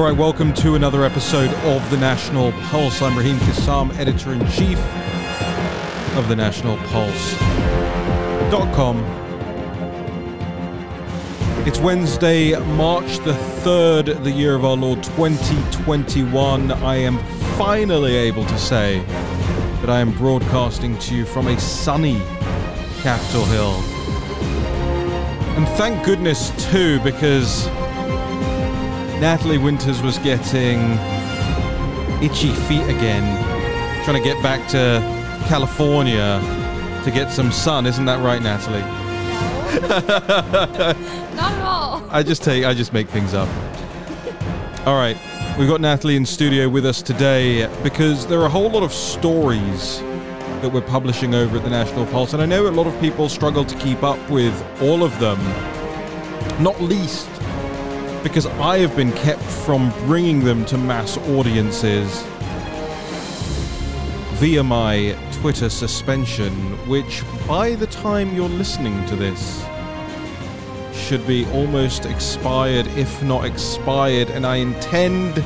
All right, welcome to another episode of the National Pulse. I'm Raheem Kassam, editor in chief of the National Pulse.com. It's Wednesday, March the 3rd, the year of our Lord 2021. I am finally able to say that I am broadcasting to you from a sunny Capitol Hill. And thank goodness, too, because Natalie Winters was getting itchy feet again, trying to get back to California to get some sun. Isn't that right, Natalie? No. Not at all. I just take, I just make things up. All right, we've got Natalie in studio with us today because there are a whole lot of stories that we're publishing over at the National Pulse, and I know a lot of people struggle to keep up with all of them. Not least because I have been kept from bringing them to mass audiences via my Twitter suspension, which by the time you're listening to this should be almost expired, if not expired, and I intend.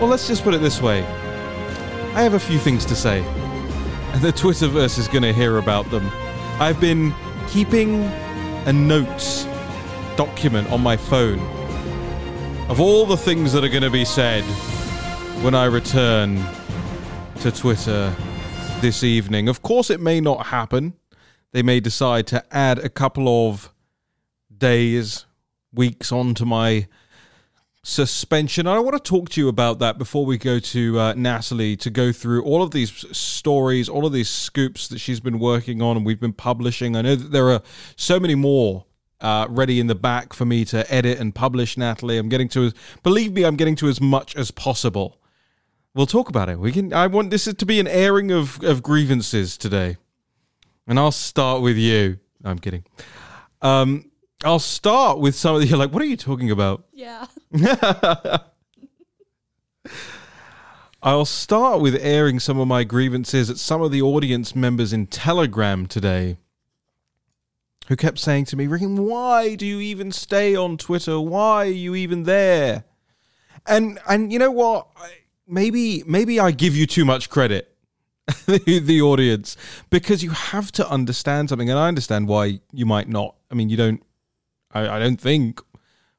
Well, let's just put it this way I have a few things to say, and the Twitterverse is going to hear about them. I've been keeping a notes document on my phone of all the things that are going to be said when I return to Twitter this evening. Of course, it may not happen. They may decide to add a couple of days, weeks onto my suspension. I want to talk to you about that before we go to uh, Natalie to go through all of these stories, all of these scoops that she's been working on and we've been publishing. I know that there are so many more uh, ready in the back for me to edit and publish, Natalie. I'm getting to as, believe me, I'm getting to as much as possible. We'll talk about it. We can. I want this to be an airing of of grievances today, and I'll start with you. No, I'm kidding. Um, I'll start with some of the. You're like, what are you talking about? Yeah. I'll start with airing some of my grievances at some of the audience members in Telegram today who kept saying to me, Raheem, why do you even stay on Twitter? Why are you even there? And and you know what? Maybe maybe I give you too much credit, the, the audience, because you have to understand something, and I understand why you might not. I mean, you don't. I, I don't think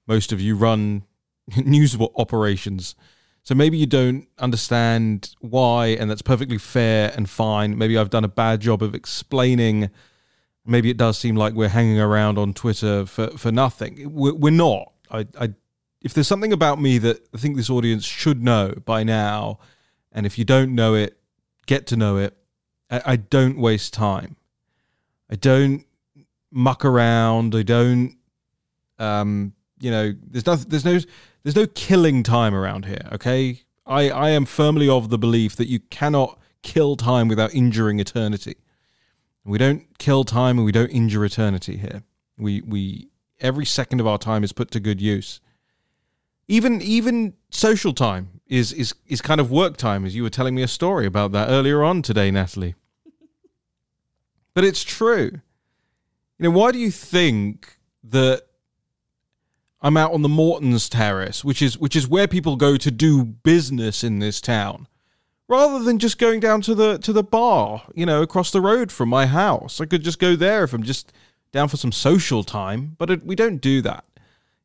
most of you run news operations. So maybe you don't understand why, and that's perfectly fair and fine. Maybe I've done a bad job of explaining. Maybe it does seem like we're hanging around on Twitter for, for nothing. We're, we're not. I, I, if there's something about me that I think this audience should know by now, and if you don't know it, get to know it. I, I don't waste time. I don't muck around. I don't um, you know, there's no, there's no, there's no killing time around here. Okay, I, I am firmly of the belief that you cannot kill time without injuring eternity. We don't kill time and we don't injure eternity here. We, we, every second of our time is put to good use. Even, even social time is, is, is kind of work time, as you were telling me a story about that earlier on today, Natalie. but it's true. You know, why do you think that I'm out on the Morton's Terrace, which is which is where people go to do business in this town, rather than just going down to the to the bar, you know, across the road from my house. I could just go there if I'm just down for some social time, but it, we don't do that.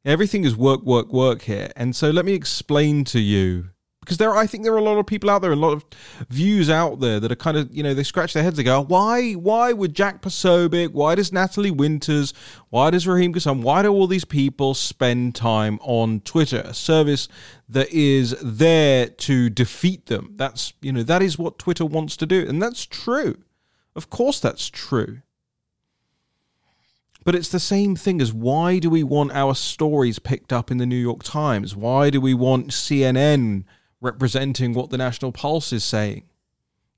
Everything is work, work, work here, and so let me explain to you because there, I think there are a lot of people out there, a lot of views out there that are kind of, you know, they scratch their heads and go, why, why would Jack Posobiec, why does Natalie Winters, why does Raheem Kassam, why do all these people spend time on Twitter, a service that is there to defeat them? That's, you know, that is what Twitter wants to do, and that's true. Of course, that's true. But it's the same thing as why do we want our stories picked up in the New York Times? Why do we want CNN representing what the National Pulse is saying,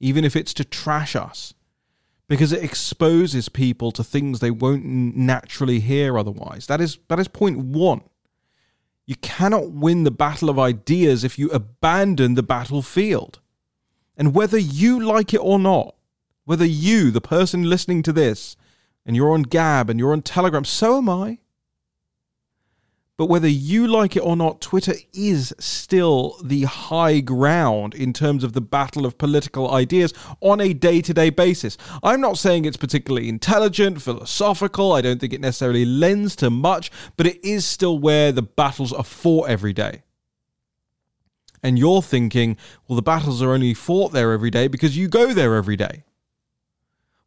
even if it's to trash us, because it exposes people to things they won't naturally hear otherwise. That is that is point one. You cannot win the battle of ideas if you abandon the battlefield. And whether you like it or not, whether you, the person listening to this, and you're on Gab and you're on Telegram, so am I. But whether you like it or not, Twitter is still the high ground in terms of the battle of political ideas on a day to day basis. I'm not saying it's particularly intelligent, philosophical, I don't think it necessarily lends to much, but it is still where the battles are fought every day. And you're thinking, well, the battles are only fought there every day because you go there every day.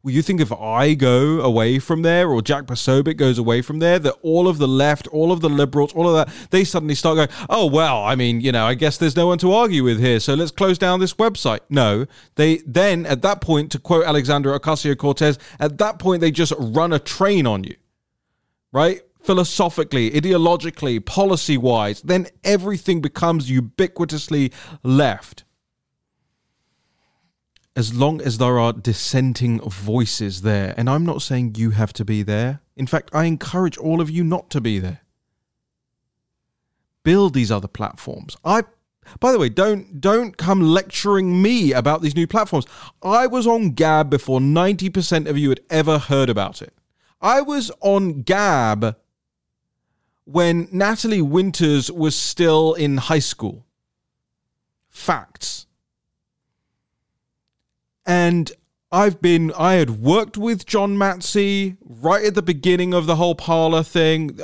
Well, you think if I go away from there or Jack Posobiec goes away from there, that all of the left, all of the liberals, all of that, they suddenly start going, oh, well, I mean, you know, I guess there's no one to argue with here, so let's close down this website. No, they then, at that point, to quote Alexandra Ocasio Cortez, at that point, they just run a train on you, right? Philosophically, ideologically, policy wise, then everything becomes ubiquitously left as long as there are dissenting voices there. And I'm not saying you have to be there. In fact, I encourage all of you not to be there. Build these other platforms. I by the way, don't don't come lecturing me about these new platforms. I was on Gab before 90% of you had ever heard about it. I was on Gab when Natalie Winters was still in high school. Facts. And I've been, I had worked with John Matze right at the beginning of the whole Parler thing.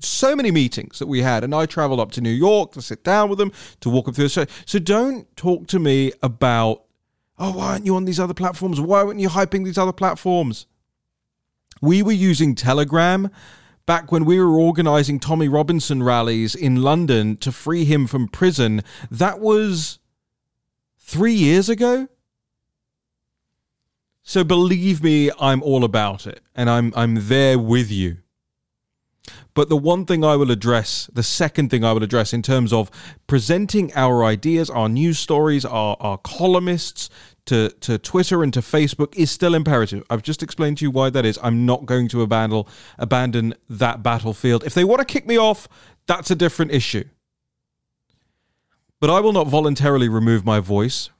So many meetings that we had, and I traveled up to New York to sit down with them, to walk them through the show. So don't talk to me about, oh, why aren't you on these other platforms? Why weren't you hyping these other platforms? We were using Telegram back when we were organizing Tommy Robinson rallies in London to free him from prison. That was three years ago so believe me, I'm all about it and I'm I'm there with you. But the one thing I will address, the second thing I will address in terms of presenting our ideas, our news stories, our, our columnists to, to Twitter and to Facebook is still imperative. I've just explained to you why that is. I'm not going to abandon abandon that battlefield. If they want to kick me off, that's a different issue. But I will not voluntarily remove my voice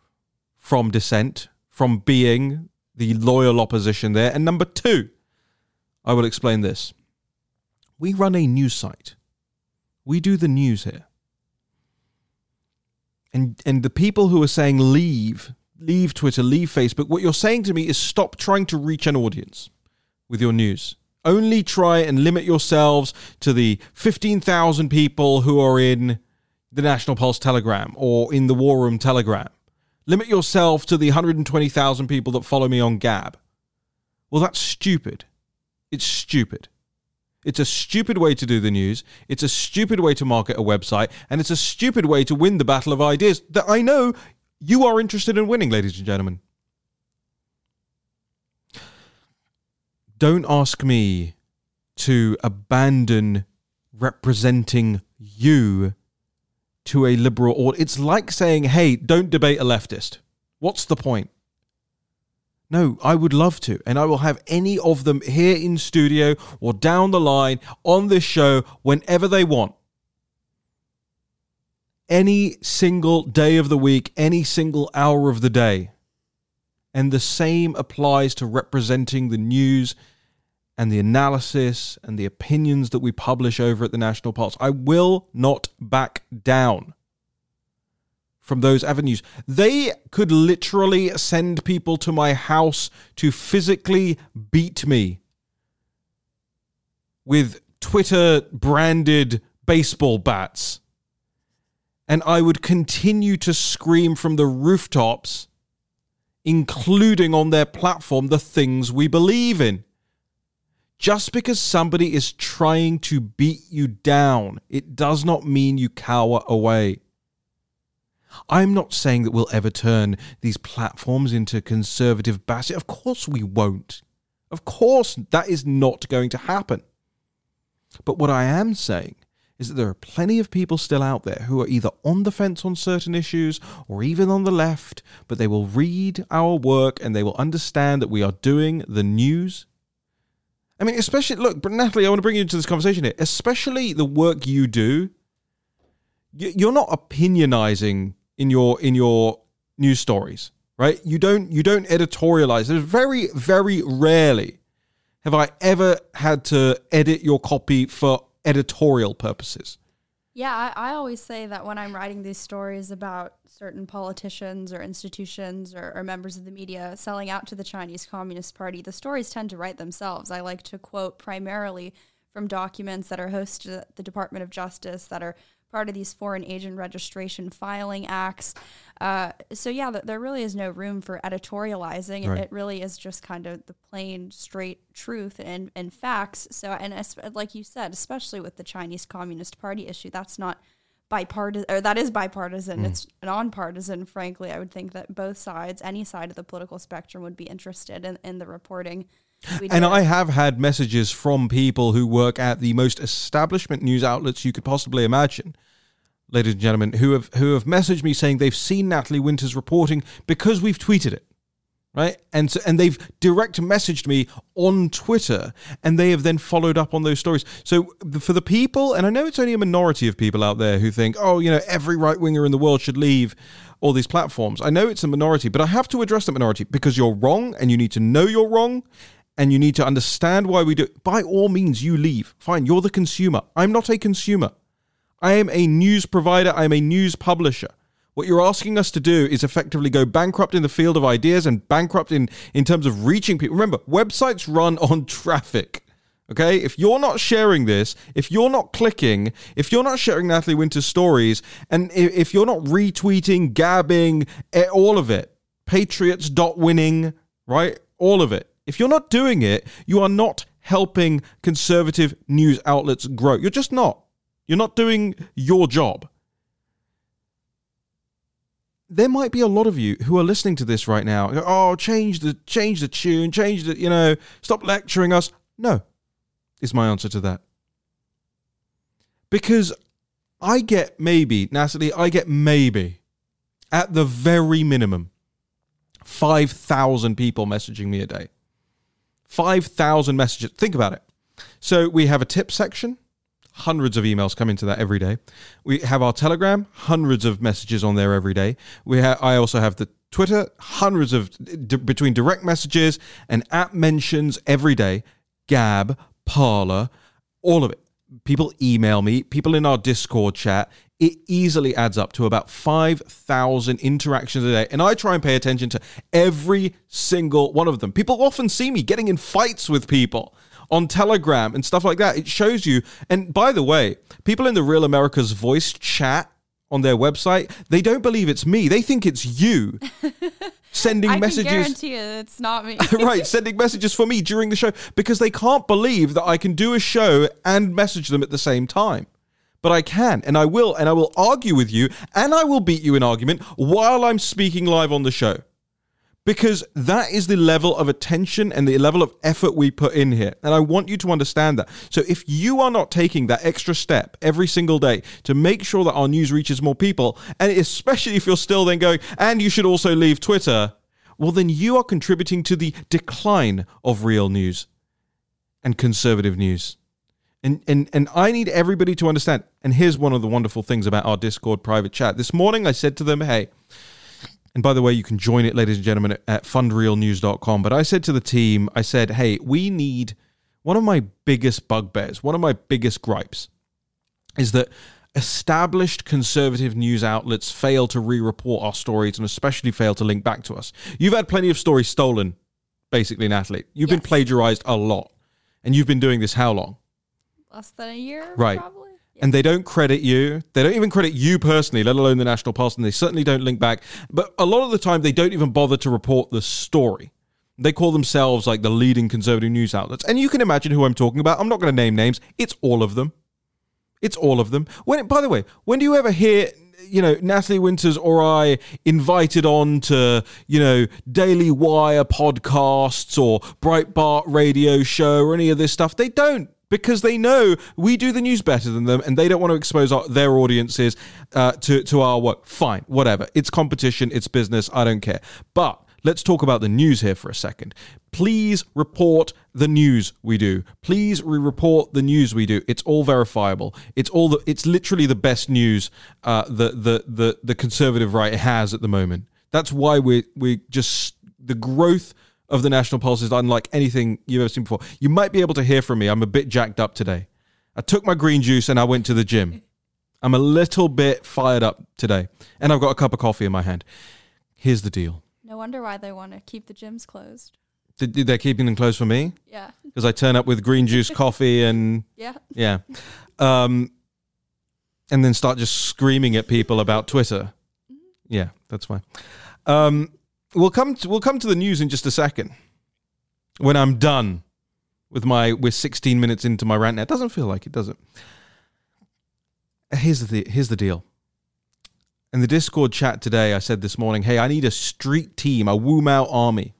from dissent, from being the loyal opposition there. And number two, I will explain this. We run a news site. We do the news here. And and the people who are saying leave, leave Twitter, leave Facebook, what you're saying to me is stop trying to reach an audience with your news. Only try and limit yourselves to the 15,000 people who are in the National Pulse Telegram or in the War Room Telegram. Limit yourself to the 120,000 people that follow me on Gab. Well, that's stupid. It's stupid. It's a stupid way to do the news. It's a stupid way to market a website. And it's a stupid way to win the battle of ideas that I know you are interested in winning, ladies and gentlemen. Don't ask me to abandon representing you to a liberal or It's like saying, hey, don't debate a leftist. What's the point? No, I would love to. And I will have any of them here in studio or down the line on this show whenever they want. Any single day of the week, any single hour of the day. And the same applies to representing the news and the analysis and the opinions that we publish over at the National Pulse. I will not back down from those avenues. They could literally send people to my house to physically beat me with Twitter branded baseball bats. And I would continue to scream from the rooftops, including on their platform, the things we believe in. Just because somebody is trying to beat you down, it does not mean you cower away. I'm not saying that we'll ever turn these platforms into conservative bastions. Of course we won't. Of course that is not going to happen. But what I am saying is that there are plenty of people still out there who are either on the fence on certain issues or even on the left, but they will read our work and they will understand that we are doing the news I mean, especially look, Natalie, I want to bring you into this conversation here. Especially the work you do. You're not opinionizing in your in your news stories, right? You don't you don't editorialize. There's very very rarely have I ever had to edit your copy for editorial purposes. Yeah, I, I always say that when I'm writing these stories about certain politicians or institutions or, or, members of the media selling out to the Chinese Communist Party, the stories tend to write themselves. I like to quote primarily from documents that are hosted at the Department of Justice that are part of these foreign agent registration filing acts. Uh, so yeah, th- there really is no room for editorializing. Right. It really is just kind of the plain, straight truth and, and facts. So and as, like you said, especially with the Chinese Communist Party issue, that's not bipartisan or that is bipartisan. Mm. It's nonpartisan. Frankly, I would think that both sides, any side of the political spectrum, would be interested in, in the reporting. And I have had messages from people who work at the most establishment news outlets you could possibly imagine, ladies and gentlemen, who have who have messaged me saying they've seen Natalie Winters reporting because we've tweeted it. Right. And so, and they've direct messaged me on Twitter and they have then followed up on those stories. So for the people, and I know it's only a minority of people out there who think, oh, you know, every right winger in the world should leave all these platforms. I know it's a minority, but I have to address that minority because you're wrong and you need to know you're wrong and you need to understand why we do it, by all means, you leave. Fine, you're the consumer. I'm not a consumer. I am a news provider, I am a news publisher. What you're asking us to do is effectively go bankrupt in the field of ideas and bankrupt in, in terms of reaching people. Remember, websites run on traffic. Okay, if you're not sharing this, if you're not clicking, if you're not sharing Natalie Winter's stories, and if you're not retweeting, gabbing, eh, all of it, patriots dot winning, right? All of it. If you're not doing it, you are not helping conservative news outlets grow. You're just not. You're not doing your job. There might be a lot of you who are listening to this right now. Oh, change the change the tune, change the, you know, stop lecturing us. No, is my answer to that. Because I get maybe, Natalie, I get maybe at the very minimum 5,000 people messaging me a day. 5,000 messages. Think about it. So we have a tip section. Hundreds of emails come into that every day. We have our Telegram, hundreds of messages on there every day. We ha- I also have the Twitter, hundreds of d- between direct messages and app mentions every day. Gab, Parler, all of it. People email me, people in our Discord chat it easily adds up to about 5,000 interactions a day. And I try and pay attention to every single one of them. People often see me getting in fights with people on Telegram and stuff like that. It shows you. And by the way, people in the Real America's Voice chat on their website, they don't believe it's me. They think it's you. sending I messages. I guarantee you it's not me. right, sending messages for me during the show because they can't believe that I can do a show and message them at the same time but I can and I will and I will argue with you and I will beat you in argument while I'm speaking live on the show. Because that is the level of attention and the level of effort we put in here. And I want you to understand that. So if you are not taking that extra step every single day to make sure that our news reaches more people, and especially if you're still then going, and you should also leave Twitter, well, then you are contributing to the decline of real news and conservative news. And, and and I need everybody to understand. And here's one of the wonderful things about our Discord private chat. This morning I said to them, hey, and by the way, you can join it, ladies and gentlemen, at fundrealnews.com. But I said to the team, I said, hey, we need one of my biggest bugbears, one of my biggest gripes is that established conservative news outlets fail to re report our stories and especially fail to link back to us. You've had plenty of stories stolen, basically, Natalie. You've yes. been plagiarized a lot. And you've been doing this how long? Less than a year, right? Probably. And they don't credit you. They don't even credit you personally, let alone the National Pulse, and they certainly don't link back. But a lot of the time, they don't even bother to report the story. They call themselves like the leading conservative news outlets. And you can imagine who I'm talking about. I'm not going to name names. It's all of them. It's all of them. When, by the way, when do you ever hear, you know, Natalie Winters or I invited on to, you know, Daily Wire podcasts or Breitbart radio show or any of this stuff? They don't because they know we do the news better than them and they don't want to expose our, their audiences uh, to, to our work. Fine, whatever. It's competition, it's business, I don't care. But let's talk about the news here for a second. Please report the news we do. Please re-report the news we do. It's all verifiable. It's all the. It's literally the best news uh, the the the the conservative right has at the moment. That's why we we just the growth of the National Pulse is unlike anything you've ever seen before. You might be able to hear from me. I'm a bit jacked up today. I took my green juice and I went to the gym. I'm a little bit fired up today, and I've got a cup of coffee in my hand. Here's the deal: No wonder why they want to keep the gyms closed. Th- they're keeping them closed for me Yeah. because I turn up with green juice coffee and Yeah. yeah, um, and then start just screaming at people about Twitter. Yeah, that's fine. Um, we'll come to, we'll come to the news in just a second when I'm done with my we're 16 minutes into my rant. Now it doesn't feel like it, does it? Here's the here's the deal. In the Discord chat today, I said this morning, "Hey, I need a street team, a Wu Mao army."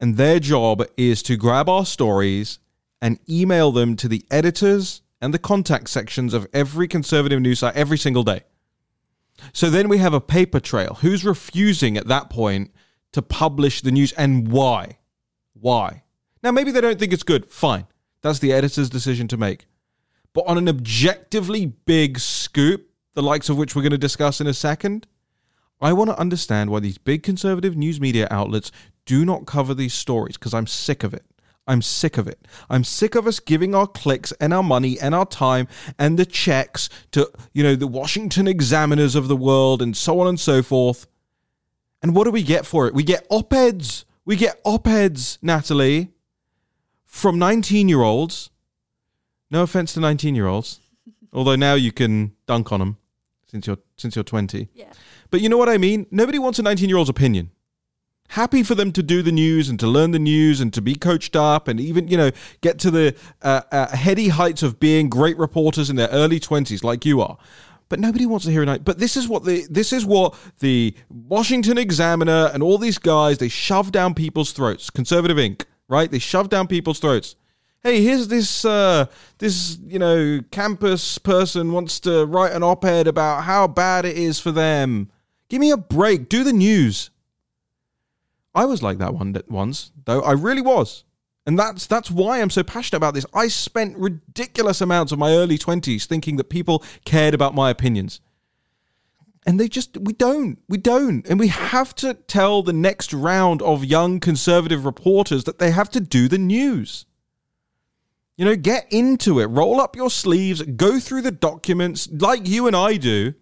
And their job is to grab our stories and email them to the editors and the contact sections of every conservative news site every single day. So then we have a paper trail. Who's refusing at that point to publish the news and why? Why? Now, maybe they don't think it's good. Fine. That's the editor's decision to make. But on an objectively big scoop, the likes of which we're going to discuss in a second, I want to understand why these big conservative news media outlets do not cover these stories because I'm sick of it. I'm sick of it. I'm sick of us giving our clicks and our money and our time and the checks to, you know, the Washington examiners of the world and so on and so forth. And what do we get for it? We get op eds. We get op eds, Natalie, from 19 year olds. No offense to 19 year olds, although now you can dunk on them since you're, since you're 20. Yeah. But you know what I mean? Nobody wants a 19 year old's opinion. Happy for them to do the news and to learn the news and to be coached up and even, you know, get to the uh, uh, heady heights of being great reporters in their early 20s like you are. But nobody wants to hear it. But this is what the this is what the Washington Examiner and all these guys they shove down people's throats. Conservative Inc. Right? They shove down people's throats. Hey, here's this uh, this you know campus person wants to write an op-ed about how bad it is for them. Give me a break. Do the news. I was like that one once, though. I really was. And that's that's why I'm so passionate about this. I spent ridiculous amounts of my early 20s thinking that people cared about my opinions. And they just we don't. We don't. And we have to tell the next round of young conservative reporters that they have to do the news. You know, get into it. Roll up your sleeves, go through the documents like you and I do.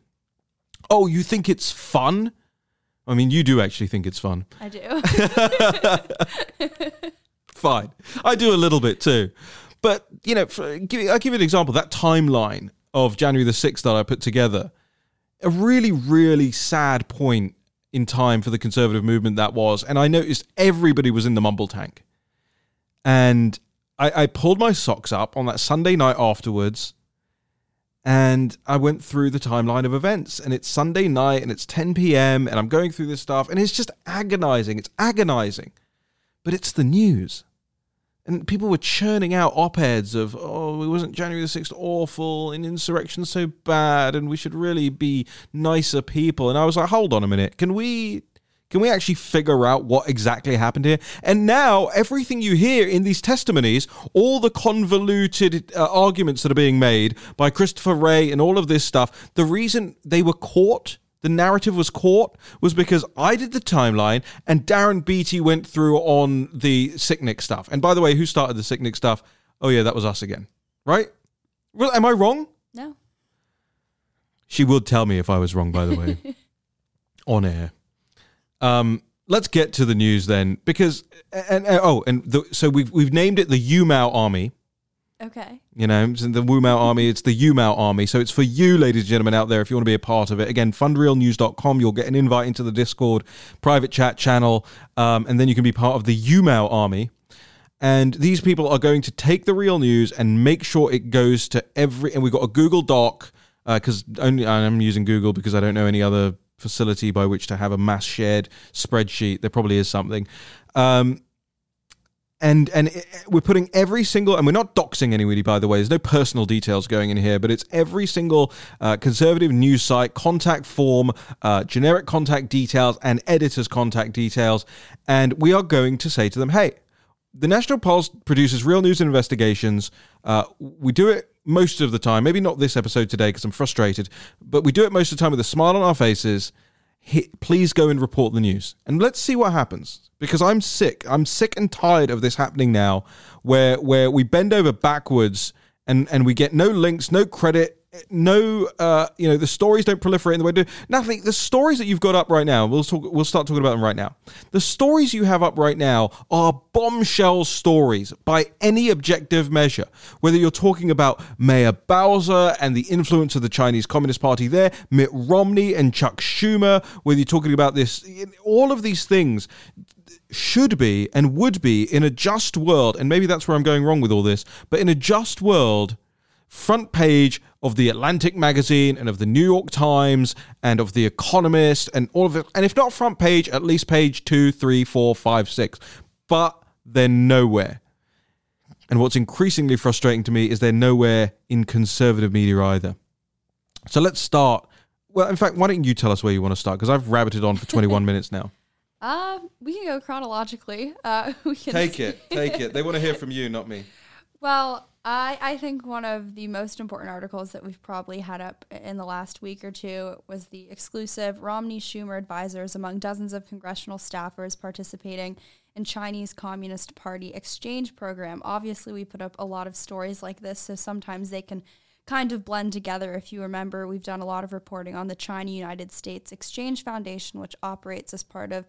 Oh, you think it's fun? I mean, you do actually think it's fun. I do. Fine. I do a little bit too. But, you know, for, give, I'll give you an example. That timeline of January the 6th that I put together, a really, really sad point in time for the conservative movement that was. And I noticed everybody was in the mumble tank. And I, I pulled my socks up on that Sunday night afterwards and I went through the timeline of events. And it's Sunday night and it's 10 p.m. and I'm going through this stuff and it's just agonizing. It's agonizing. But it's the news. And people were churning out op eds of, oh, it wasn't January the 6th awful and insurrection so bad and we should really be nicer people. And I was like, hold on a minute. Can we can we actually figure out what exactly happened here? And now, everything you hear in these testimonies, all the convoluted uh, arguments that are being made by Christopher Wray and all of this stuff, the reason they were caught, the narrative was caught, was because I did the timeline and Darren Beattie went through on the Sicknick stuff. And by the way, who started the Sicknick stuff? Oh, yeah, that was us again. Right? Well, am I wrong? no. She would tell me if I was wrong, by the way, on air. Um, let's get to the news then, because and, and oh, and the, so we've we've named it the Umao Army. Okay. You know, it's the Wumao Army. It's the Umao Army. So it's for you, ladies and gentlemen, out there, if you want to be a part of it. Again, fundrealnews.com. You'll get an invite into the Discord private chat channel, um, and then you can be part of the Umao Army. And these people are going to take the real news and make sure it goes to every. And we've got a Google Doc because only I'm using Google because I don't know any other facility by which to have a mass shared spreadsheet. There probably is something. Um, and and it, we're putting every single and we're not doxing anybody by the way there's no personal details going in here but it's every single uh, conservative news site contact form uh, generic contact details and editor's contact details and we are going to say to them hey the National Pulse produces real news and investigations. Uh, we do it most of the time. Maybe not this episode today because I'm frustrated, but we do it most of the time with a smile on our faces. Hit, please go and report the news, and let's see what happens. Because I'm sick. I'm sick and tired of this happening now, where where we bend over backwards and and we get no links, no credit, no, uh, you know, the stories don't proliferate in the way do. Nothing. The stories that you've got up right now, we'll talk. We'll start talking about them right now. The stories you have up right now are bombshell stories by any objective measure. Whether you're talking about Mayor Bowser and the influence of the Chinese Communist Party there, Mitt Romney and Chuck Schumer, whether you're talking about this, all of these things should be and would be in a just world, and maybe that's where I'm going wrong with all this, but in a just world, front page of the Atlantic magazine and of the New York Times and of the Economist and all of it. And if not front page, at least page two, three, four, five, six. But they're nowhere. And what's increasingly frustrating to me is they're nowhere in conservative media either. So let's start. Well, in fact, why don't you tell us where you want to start? Because I've rabbited on for 21 minutes now. Uh, we can go chronologically. Uh, we can Take it. Take it. They want to hear from you, not me. Well, I, I think one of the most important articles that we've probably had up in the last week or two was the exclusive Romney Schumer advisors among dozens of congressional staffers participating in Chinese Communist Party exchange program. Obviously, we put up a lot of stories like this, so sometimes they can kind of blend together. If you remember, we've done a lot of reporting on the China United States Exchange Foundation, which operates as part of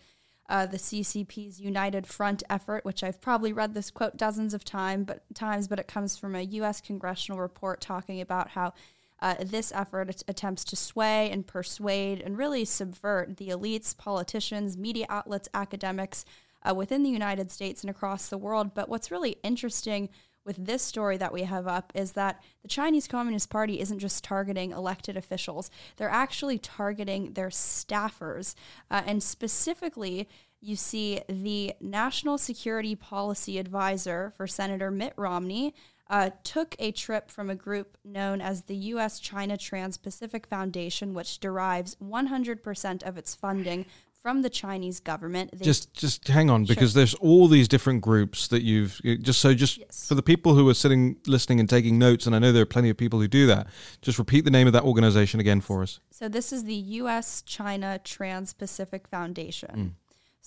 uh, the CCP's United Front effort, which I've probably read this quote dozens of time, but, times, but it comes from a U.S. congressional report talking about how uh, this effort attempts to sway and persuade and really subvert the elites, politicians, media outlets, academics uh, within the United States and across the world. But what's really interesting with this story that we have up is that the Chinese Communist Party isn't just targeting elected officials, they're actually targeting their staffers. Uh, and specifically, you see the National Security Policy Advisor for Senator Mitt Romney. Uh, took a trip from a group known as the U.S. China Trans Pacific Foundation, which derives 100% of its funding from the Chinese government. They just just hang on because sure. there's all these different groups that you've just so just yes. for the people who are sitting listening and taking notes and I know there are plenty of people who do that. Just repeat the name of that organization again for us. So this is the US China Trans-Pacific Foundation. Mm.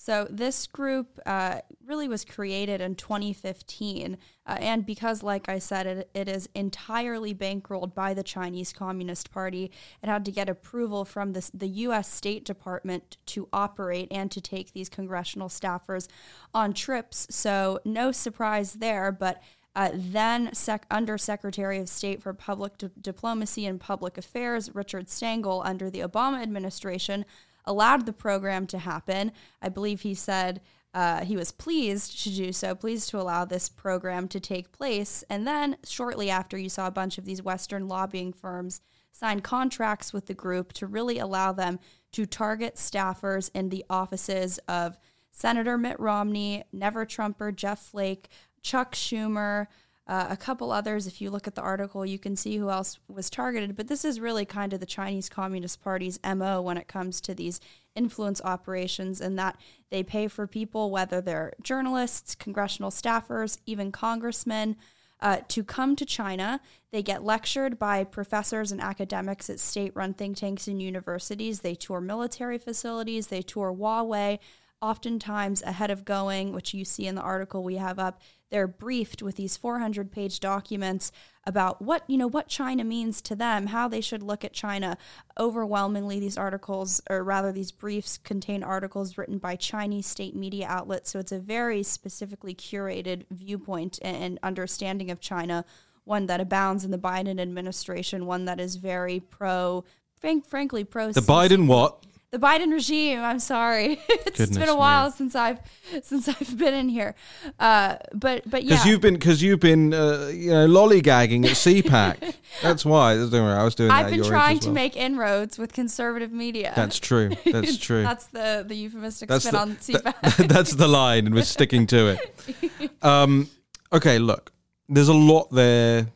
So this group uh, really was created in 2015, uh, and because, like I said, it, it is entirely bankrolled by the Chinese Communist Party, it had to get approval from this, the U.S. State Department to operate and to take these congressional staffers on trips. So no surprise there, but. Uh, then Sec- Under Secretary of State for Public Di- Diplomacy and Public Affairs, Richard Stengel, under the Obama administration, allowed the program to happen. I believe he said uh, he was pleased to do so, pleased to allow this program to take place. And then shortly after, you saw a bunch of these Western lobbying firms sign contracts with the group to really allow them to target staffers in the offices of Senator Mitt Romney, Never Trumper Jeff Flake, Chuck Schumer, uh, a couple others, if you look at the article, you can see who else was targeted. But this is really kind of the Chinese Communist Party's MO when it comes to these influence operations, and that they pay for people, whether they're journalists, congressional staffers, even congressmen. Uh, to come to China. They get lectured by professors and academics at state run think tanks and universities. They tour military facilities, they tour Huawei, oftentimes ahead of going, which you see in the article we have up, they're briefed with these 400 page documents about what you know what China means to them, how they should look at China. Overwhelmingly, these articles, or rather, these briefs contain articles written by Chinese state media outlets. So it's a very specifically curated viewpoint and understanding of China. One that abounds in the Biden administration, one that is very pro, frank, frankly pro. The Biden what? The Biden regime. I'm sorry, it's Goodness been a while me. since I've since I've been in here. Uh, but but yeah, because you've been because you've been uh, you know lollygagging at CPAC. That's why. I was doing. I've been trying well. to make inroads with conservative media. That's true. That's true. that's the the euphemistic that's spin the, on CPAC. That, that's the line, and we're sticking to it. Um, okay, look, there's a lot there.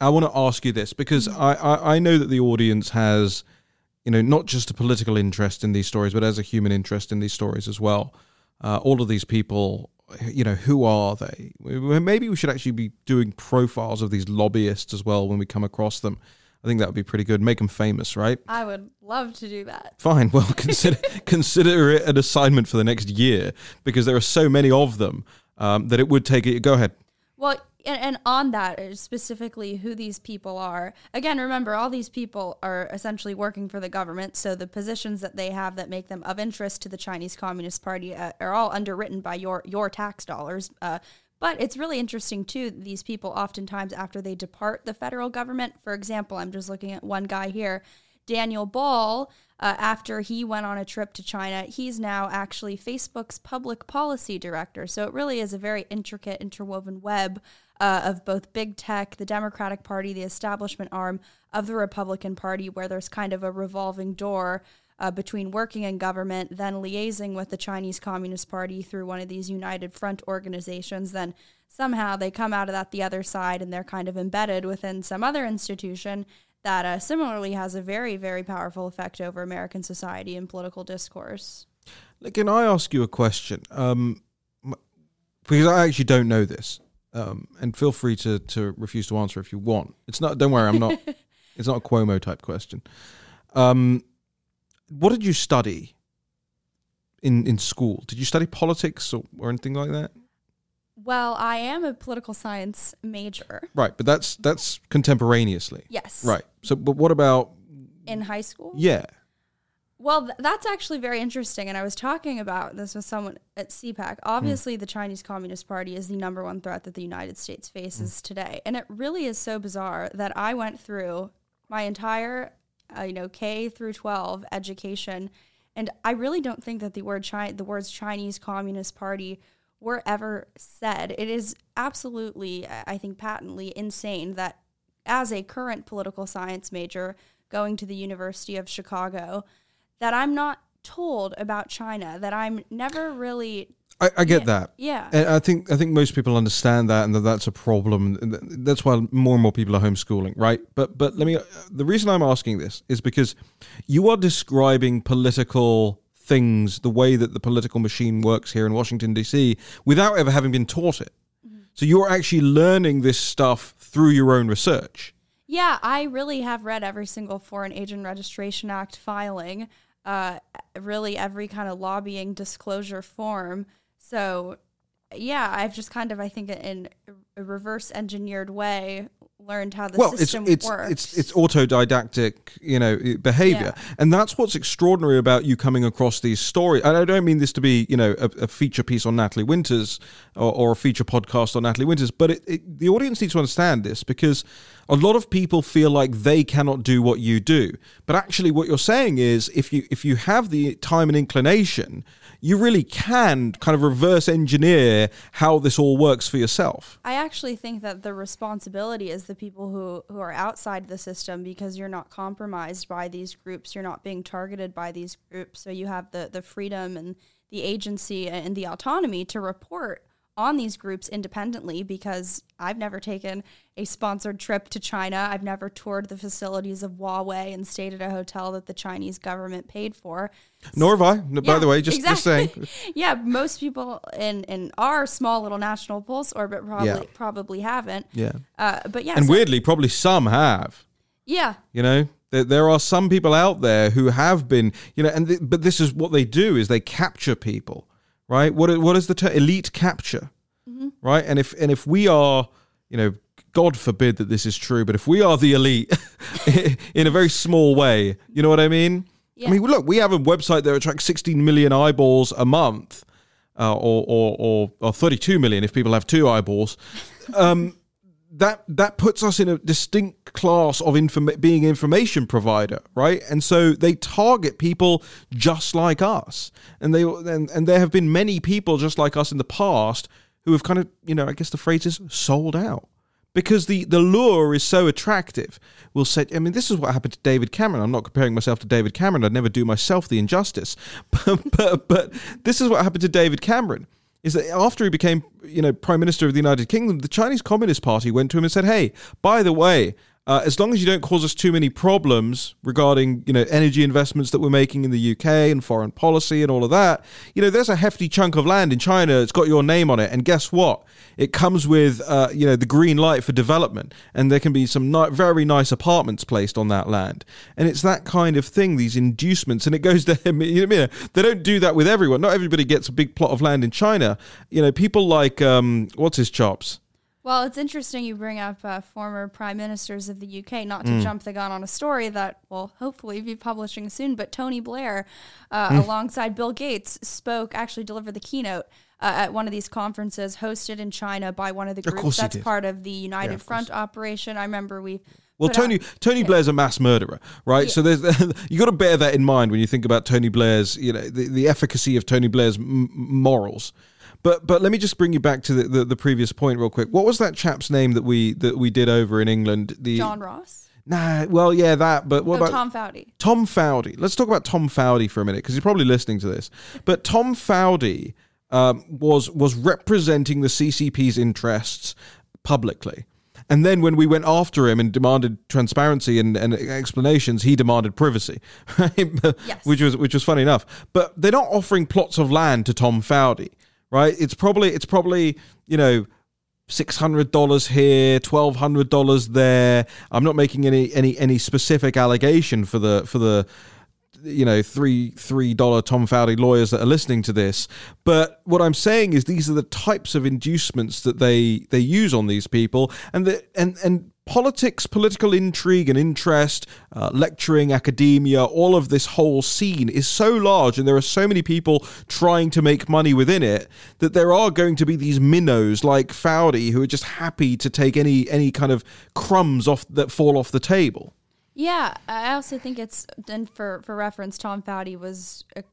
I want to ask you this because. I, I I know that the audience has you know, not just a political interest in these stories, but as a human interest in these stories as well. Uh, all of these people, you know, who are they? Maybe we should actually be doing profiles of these lobbyists as well when we come across them. I think that would be pretty good. Make them famous, right? I would love to do that. Fine. Well, consider consider it an assignment for the next year because there are so many of them um, that it would take it. Go ahead. Well, and, and on that specifically who these people are again remember all these people are essentially working for the government so the positions that they have that make them of interest to the chinese communist party uh, are all underwritten by your your tax dollars uh, but it's really interesting too these people oftentimes after they depart the federal government for example i'm just looking at one guy here daniel ball uh, after he went on a trip to China. He's now actually Facebook's public policy director. So it really is a very intricate, interwoven web uh, of both big tech, the Democratic Party, the establishment arm of the Republican Party, where there's kind of a revolving door. Uh, between working in government, then liaising with the Chinese Communist Party through one of these United Front organizations, then somehow they come out of that the other side and they're kind of embedded within some other institution that uh, similarly has a very, very powerful effect over American society and political discourse. Can I ask you a question? Um, because I actually don't know this, um, and feel free to to refuse to answer if you want. It's not. Don't worry, I'm not. it's not a Cuomo type question. Um, what did you study in in school? Did you study politics or, or anything like that? Well, I am a political science major. Right, but that's that's contemporaneously. Yes. Right. So, but what about in high school? Yeah. Well, th- that's actually very interesting. And I was talking about this with someone at CPAC. Obviously, mm. the Chinese Communist Party is the number one threat that the United States faces mm. today. And it really is so bizarre that I went through my entire, uh, you know, K through 12 education. And I really don't think that the word Chi- the words Chinese Communist Party were ever said. It is absolutely, I think, patently insane that as a current political science major going to the University of Chicago, that I'm not told about China, that I'm never really I, I, get that. Yeah, and I think I think most people understand that, and that that's a problem. That's why more and more people are homeschooling, right? But but let me. The reason I'm asking this is because you are describing political things, the way that the political machine works here in Washington, D.C., without ever having been taught it. Mm-hmm. So you're actually learning this stuff through your own research. Yeah, I really have read every single Foreign Agent Registration Act filing, uh, really every kind of lobbying disclosure form. So, yeah, I've just kind of, I think, in a reverse engineered way, learned how the well, system it's, it's, works. It's it's autodidactic, you know, behavior, yeah. and that's what's extraordinary about you coming across these stories. And I don't mean this to be, you know, a, a feature piece on Natalie Winters or, or, a feature podcast on Natalie Winters, but it, it, the audience needs to understand this because a lot of people feel like they cannot do what you do, but actually, what you're saying is, if you if you have the time and inclination you really can kind of reverse engineer how this all works for yourself. I actually think that the responsibility is the people who, who are outside the system because you're not compromised by these groups, you're not being targeted by these groups. So you have the, the freedom and the agency and the autonomy to report on these groups independently because I've never taken a sponsored trip to China. I've never toured the facilities of Huawei and stayed at a hotel that the Chinese government paid for. Nor have I, by yeah, the way, just, exactly. just saying. yeah, most people in, in our small little national pulse orbit probably yeah. probably haven't. Yeah. Uh, but yeah. And so, weirdly, probably some have. Yeah. You know? There, there are some people out there who have been, you know, and th- but this is what they do is they capture people right? What what is the term? Elite capture, mm-hmm. right? And if and if we are, you know, God forbid that this is true, but if we are the elite in a very small way, you know what I mean? Yeah. I mean, look, we have a website that attracts 16 million eyeballs a month, uh, or, or, or or 32 million if people have two eyeballs. Um, that that puts us in a distinct class of inform- being information provider, right? And so they target people just like us, and they and, and there have been many people just like us in the past who have kind of you know I guess the phrase is sold out because the the lure is so attractive. We'll say, I mean, this is what happened to David Cameron. I'm not comparing myself to David Cameron. I'd never do myself the injustice, but but, but this is what happened to David Cameron is that after he became, you know, prime minister of the United Kingdom, the Chinese Communist Party went to him and said, "Hey, by the way, uh, as long as you don't cause us too many problems regarding you know energy investments that we're making in the UK and foreign policy and all of that, you know there's a hefty chunk of land in China. It's got your name on it, and guess what? It comes with uh, you know the green light for development, and there can be some ni- very nice apartments placed on that land. And it's that kind of thing. These inducements, and it goes to him. You know, they don't do that with everyone. Not everybody gets a big plot of land in China. You know, people like um, what's his chops Well, it's interesting you bring up uh, former prime ministers of the UK, not to jump the gun on a story that will hopefully be publishing soon, but Tony Blair, uh, alongside Bill Gates, spoke, actually delivered the keynote uh, at one of these conferences hosted in China by one of the groups course he that's part of the United Front operation. I remember we. Well, out- Tony Tony Blair's a mass murderer, right? So there's you got to bear that in mind when you think about Tony Blair's, you know, the, the efficacy of Tony Blair's m- morals. But but let me just bring you back to the, the, the previous point real quick. What was that chap's name that we that we did over in England? The John Ross. Nah, well, yeah, that. But what Oh, about Tom Fowdy. Tom Fowdy. Let's talk about Tom Fowdy for a minute because he's probably listening to this. But Tom Fowdy um, was was representing the CCP's interests publicly. And then when we went after him and demanded transparency and, and explanations, he demanded privacy, right? Yes. which was which was funny enough. But they're not offering plots of land to Tom Fowdy, right? It's probably it's probably you know six hundred dollars here, twelve hundred dollars there. I'm not making any any any specific allegation for the for the you know three three dollar Tom Fowdy lawyers that are listening to this. But what I'm saying is these are the types of inducements that they they use on these people, and the and and politics, political intrigue and interest, uh, lecturing, academia, all of this whole scene is so large, and there are so many people trying to make money within it that there are going to be these minnows like Fowdy who are just happy to take any any kind of crumbs off that fall off the table. Yeah, I also think it's and for for reference, Tom Fowdy was a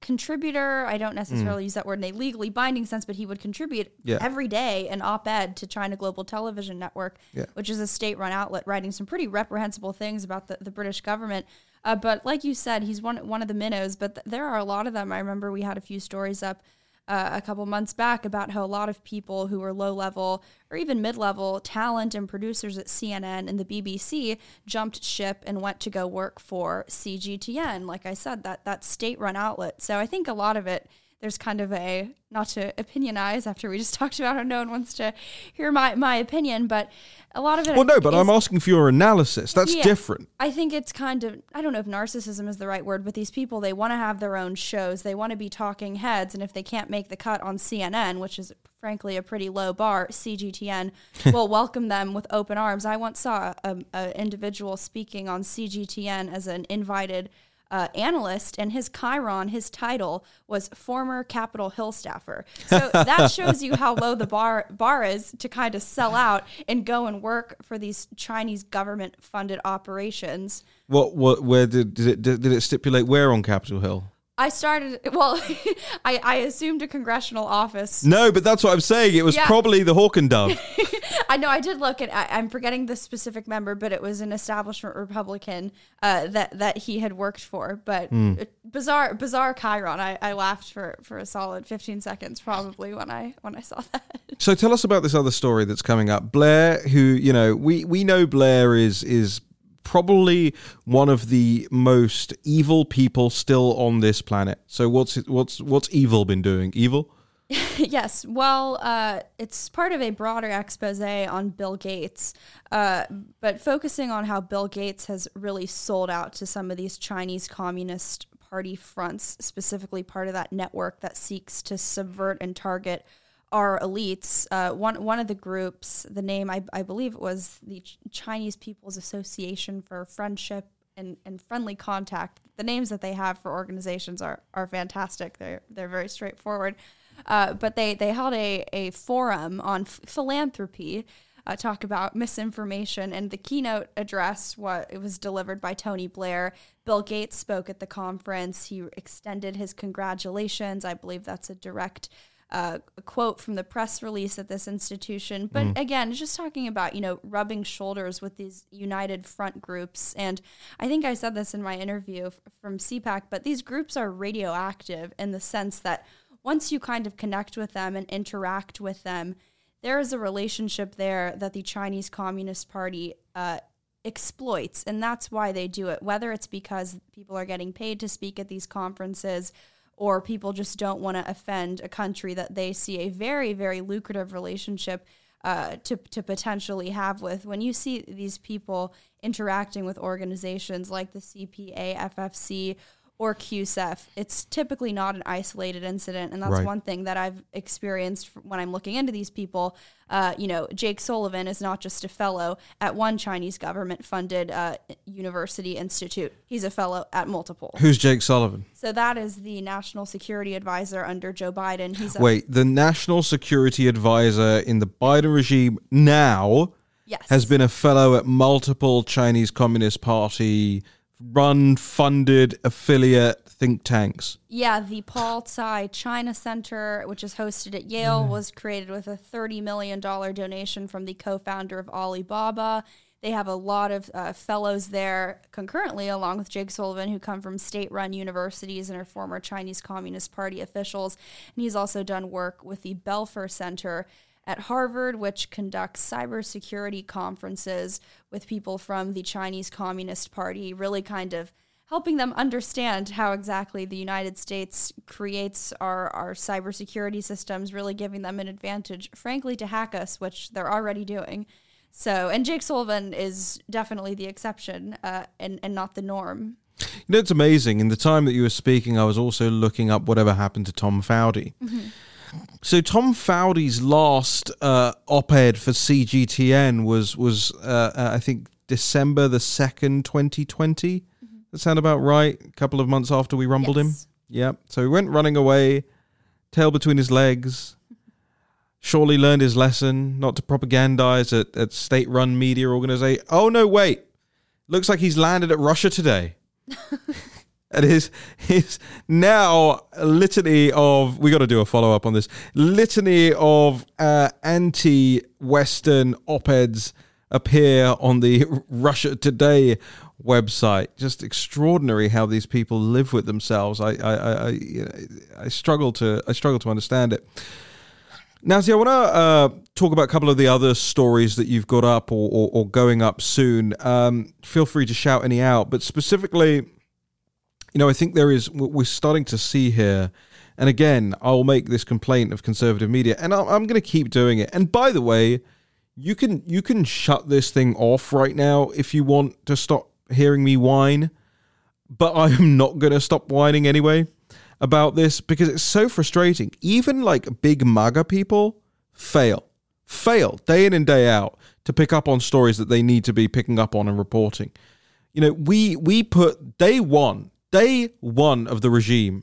contributor. I don't necessarily use that word in a legally binding sense, but he would contribute Yeah. every day an op-ed to China Global Television Network, Yeah. which is a state-run outlet, writing some pretty reprehensible things about the, the British government. Uh, but like you said, he's one one of the minnows. But th- there are a lot of them. I remember we had a few stories up uh, a couple months back about how a lot of people who were low level or even mid level talent and producers at CNN and the BBC jumped ship and went to go work for CGTN. Like I said, that that state run outlet. So I think a lot of it. There's kind of a not to opinionize after we just talked about how no one wants to hear my, my opinion, but a lot of it. I Well, no, but is- I'm asking for your analysis. That's Yeah. different. I think it's kind of I don't know if narcissism is the right word, but these people they want to have their own shows. They want to be talking heads, and if they can't make the cut on CNN, which is frankly a pretty low bar, CGTN will welcome them with open arms. I once saw an individual speaking on CGTN as an invited. Uh, analyst and his Chiron, his title was former Capitol Hill staffer. So that shows you how low the bar bar is to kind of sell out and go and work for these Chinese government funded operations. What? What? Where did did it did it stipulate where on Capitol Hill? I started well, I, I assumed a congressional office. No, but that's what I'm saying. It was Yeah. probably the Hawk and Dove. I know I did look at I, I'm forgetting the specific member, but it was an establishment Republican uh, that that he had worked for. But it- bizarre bizarre Chiron. I, I laughed for, for a solid 15 seconds probably when I when I saw that. so tell us about this other story that's coming up. Blair, who you know, we we know Blair is is probably one of the most evil people still on this planet. So what's what's what's evil been doing? Evil? yes. Well, uh, it's part of a broader expose on Bill Gates, uh, but focusing on how Bill Gates has really sold out to some of these Chinese Communist Party fronts, specifically part of that network that seeks to subvert and target our elites. Uh, one one of the groups, the name I, I believe it was the Ch- Chinese People's Association for Friendship and, and Friendly Contact. The names that they have for organizations are are fantastic. They're they're very straightforward. Uh, but they they held a a forum on f- philanthropy. Uh, talk about misinformation and the keynote address what it was delivered by tony blair bill gates spoke at the conference he extended his congratulations i believe that's a direct uh, quote from the press release at this institution. But again, just talking about, you know, rubbing shoulders with these united front groups. And I think I said this in my interview f- from CPAC, but these groups are radioactive in the sense that once you kind of connect with them and interact with them, there is a relationship there that the Chinese Communist Party uh, exploits. And that's why they do it, whether it's because people are getting paid to speak at these conferences or people just don't want to offend a country that they see a very, very lucrative relationship uh, to, to potentially have with. When you see these people interacting with organizations like the CPA, FFC, or CUSEF, it's typically not an isolated incident. And that's Right. one thing that I've experienced when I'm looking into these people. Uh, you know, Jake Sullivan is not just a fellow at one Chinese government funded uh, university institute, he's a fellow at multiple. Who's Jake Sullivan? So that is the national security advisor under Joe Biden. He's a, Wait, the national security advisor in the Biden regime now yes. has been a fellow at multiple Chinese Communist Party run, funded, affiliate think tanks. Yeah, the Paul Tsai China Center, which is hosted at Yale, was created with a $30 million donation from the co founder of Alibaba. They have a lot of uh, fellows there concurrently, along with Jake Sullivan, who come from state run universities and are former Chinese Communist Party officials. And he's also done work with the Belfer Center at Harvard, which conducts cybersecurity conferences with people from the Chinese Communist Party, really kind of helping them understand how exactly the United States creates our, our cybersecurity systems, really giving them an advantage, frankly, to hack us, which they're already doing. So, and Jake Sullivan is definitely the exception uh, and, and not the norm. You know, it's amazing. In the time that you were speaking, I was also looking up whatever happened to Tom Fowdy. So Tom Fowdy's last uh, op-ed for CGTN was was uh, uh, I think December the second, twenty twenty. That sound about right? A couple of months after we rumbled him. Yes. Yep. So he went running away, tail between his legs. Surely learned his lesson not to propagandize at, at state run media organization. Oh, no, wait. Looks like he's landed at Russia today. and his, his now litany of, we got to do a follow up on this, litany of uh, anti Western op eds appear on the Russia Today website. Just extraordinary how these people live with themselves. I, I, I, I, struggle to, I struggle to understand it. Now, see, I want to uh, talk about a couple of the other stories that you've got up or, or, or going up soon. Um, feel free to shout any out, but specifically, you know, I think there is we're starting to see here, and again, I'll make this complaint of conservative media, and I'm, going to keep doing it. And by the way, you can you can shut this thing off right now if you want to stop hearing me whine, but I'm not going to stop whining anyway about this because it's so frustrating. Even like big MAGA people fail, fail day in and day out to pick up on stories that they need to be picking up on and reporting. You know, we we put day one, day one of the regime,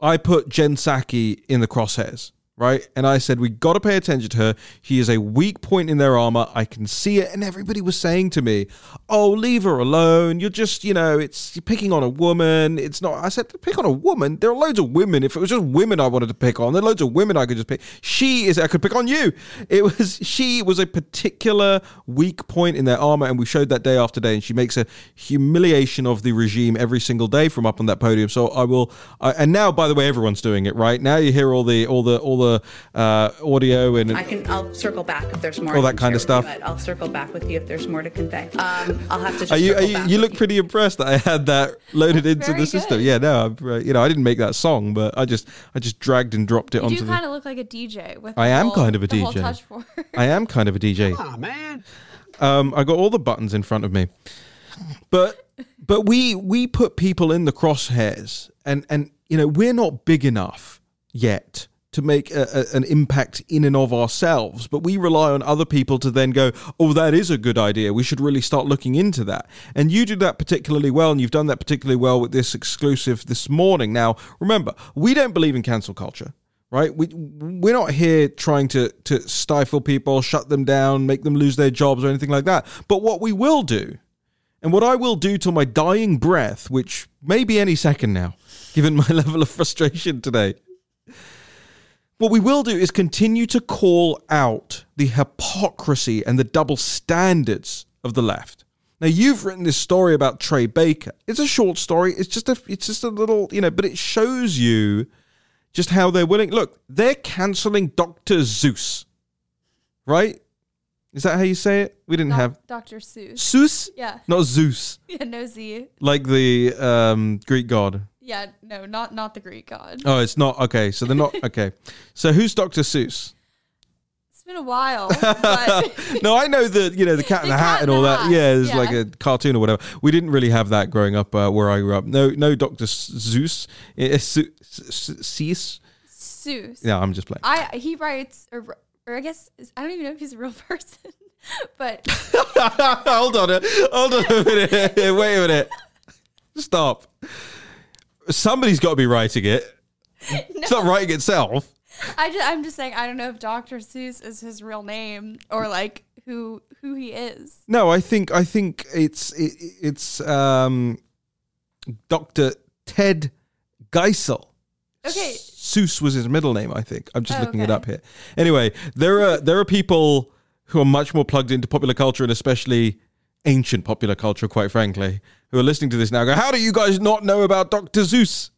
I put Jen Psaki in the crosshairs, right? And I said we got to pay attention to her. She is a weak point in their armor. I can see it, and everybody was saying to me, "Oh, leave her alone. You're just, you know, it's you're picking on a woman. It's not." I said, "Pick on a woman. There are loads of women. If it was just women I wanted to pick on, there are loads of women I could just pick. She is. I could pick on you. It was she was a particular weak point in their armor, and we showed that day after day. And she makes a humiliation of the regime every single day from up on that podium. So I will. I, and now, by the way, everyone's doing it right now. You hear all the all the all the uh, audio and I can. I'll circle back if there's more. All that kind of stuff. you, I'll circle back with you if there's more to convey. Um, I'll have to. Just Are you, are you, back you look pretty impressed that I had that loaded into the system. good. Yeah, no, I'm, uh, you know, I didn't make that song, but I just, I just dragged and dropped it You onto do the. kind of look like a DJ with I the am whole- kind of a the whole DJ. touch for- I am kind of a DJ. Oh man. Um, I got all the buttons in front of me, but but we we put people in the crosshairs, and and you know we're not big enough yet to make a, a, an impact in and of ourselves, but we rely on other people to then go, oh, that is a good idea. We should really start looking into that. And you do that particularly well, and you've done that particularly well with this exclusive this morning. Now, remember, we don't believe in cancel culture right? We we're not here trying to to stifle people, shut them down, make them lose their jobs or anything like that. But what we will do, and what I will do till my dying breath, which may be any second now, given my level of frustration today. What we will do is continue to call out the hypocrisy and the double standards of the left. Now you've written this story about Trey Baker. It's a short story. It's just a it's just a little, you know, but it shows you just how they're willing. Look, they're canceling Dr. Zeus. Right? Is that how you say it? We didn't Doc- have Dr. Seuss. Zeus? Yeah. Not Zeus. Yeah, no Z. Like the um, Greek god. Yeah, no, not not the Greek god. Oh, it's not okay. So they're not okay. So who's Dr. Seuss? It's been a while, but no, I know the you know the cat in The the hat and all that. Hat, Yeah, it's yeah. like a cartoon or whatever. We didn't really have that growing up uh, where I grew up. No, no, Doctor Zeus, Eh, Su- Seuss. Seuss. Yeah, I'm just playing. I he writes, or, or I guess I don't even know if he's a real person, but hold on, hold on a minute. Wait a minute. Stop. Somebody's got to be writing it. It's not writing itself. I just, I'm just saying I don't know if Dr. Seuss is his real name or like who who he is. No, I think I think it's it, it's um, Doctor Ted Geisel. Okay. Seuss was his middle name, I think. I'm just Oh, looking it up here. Anyway, there are there are people who are much more plugged into popular culture and especially ancient popular culture, quite frankly, who are listening to this now. Go, how do you guys not know about Doctor Zeus?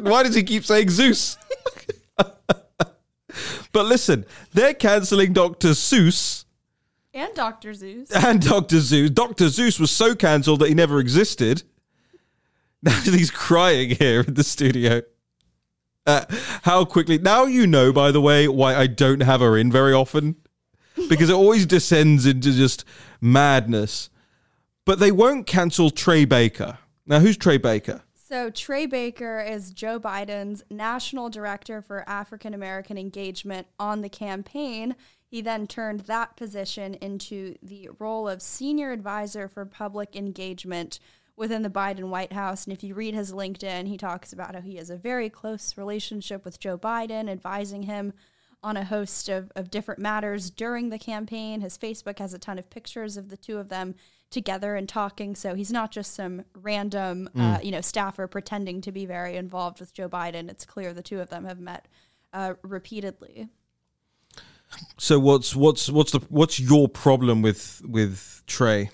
Why does he keep saying Zeus? but listen, they're canceling Doctor Seuss And Dr. Zeus. and Dr. Zeus. Dr. Zeus was so cancelled that he never existed. Now he's crying here in the studio. Uh, how quickly. Now you know, by the way, why I don't have her in very often. Because it always descends into just madness. But they won't cancel Trey Baker. Now, who's Trey Baker? So Trey Baker is Joe Biden's national director for African American engagement on the campaign. He then turned that position into the role of senior advisor for public engagement within the Biden White House. And if you read his LinkedIn, he talks about how he has a very close relationship with Joe Biden, advising him on a host of, of different matters during the campaign. His Facebook has a ton of pictures of the two of them together and talking. So he's not just some random, uh, you know, staffer pretending to be very involved with Joe Biden. It's clear the two of them have met uh, repeatedly. So what's what's what's the what's your problem with with Trey?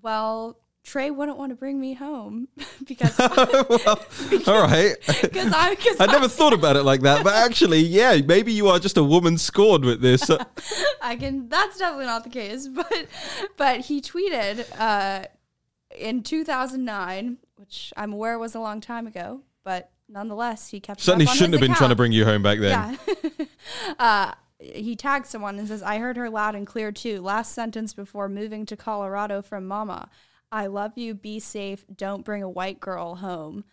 Well, Trey wouldn't want to bring me home because well, all right. because I because I never thought about it like that, but actually, yeah, maybe you are just a woman scorned with this. I can. That's definitely not the case. But but he tweeted uh, in 2009, which I'm aware was a long time ago, but nonetheless, he kept Certainly shouldn't have been trying to bring you home back then. Yeah. uh, he tagged someone and says, "I heard her loud and clear too. Last sentence before moving to Colorado from Mama. I love you. Be safe. Don't bring a white girl home."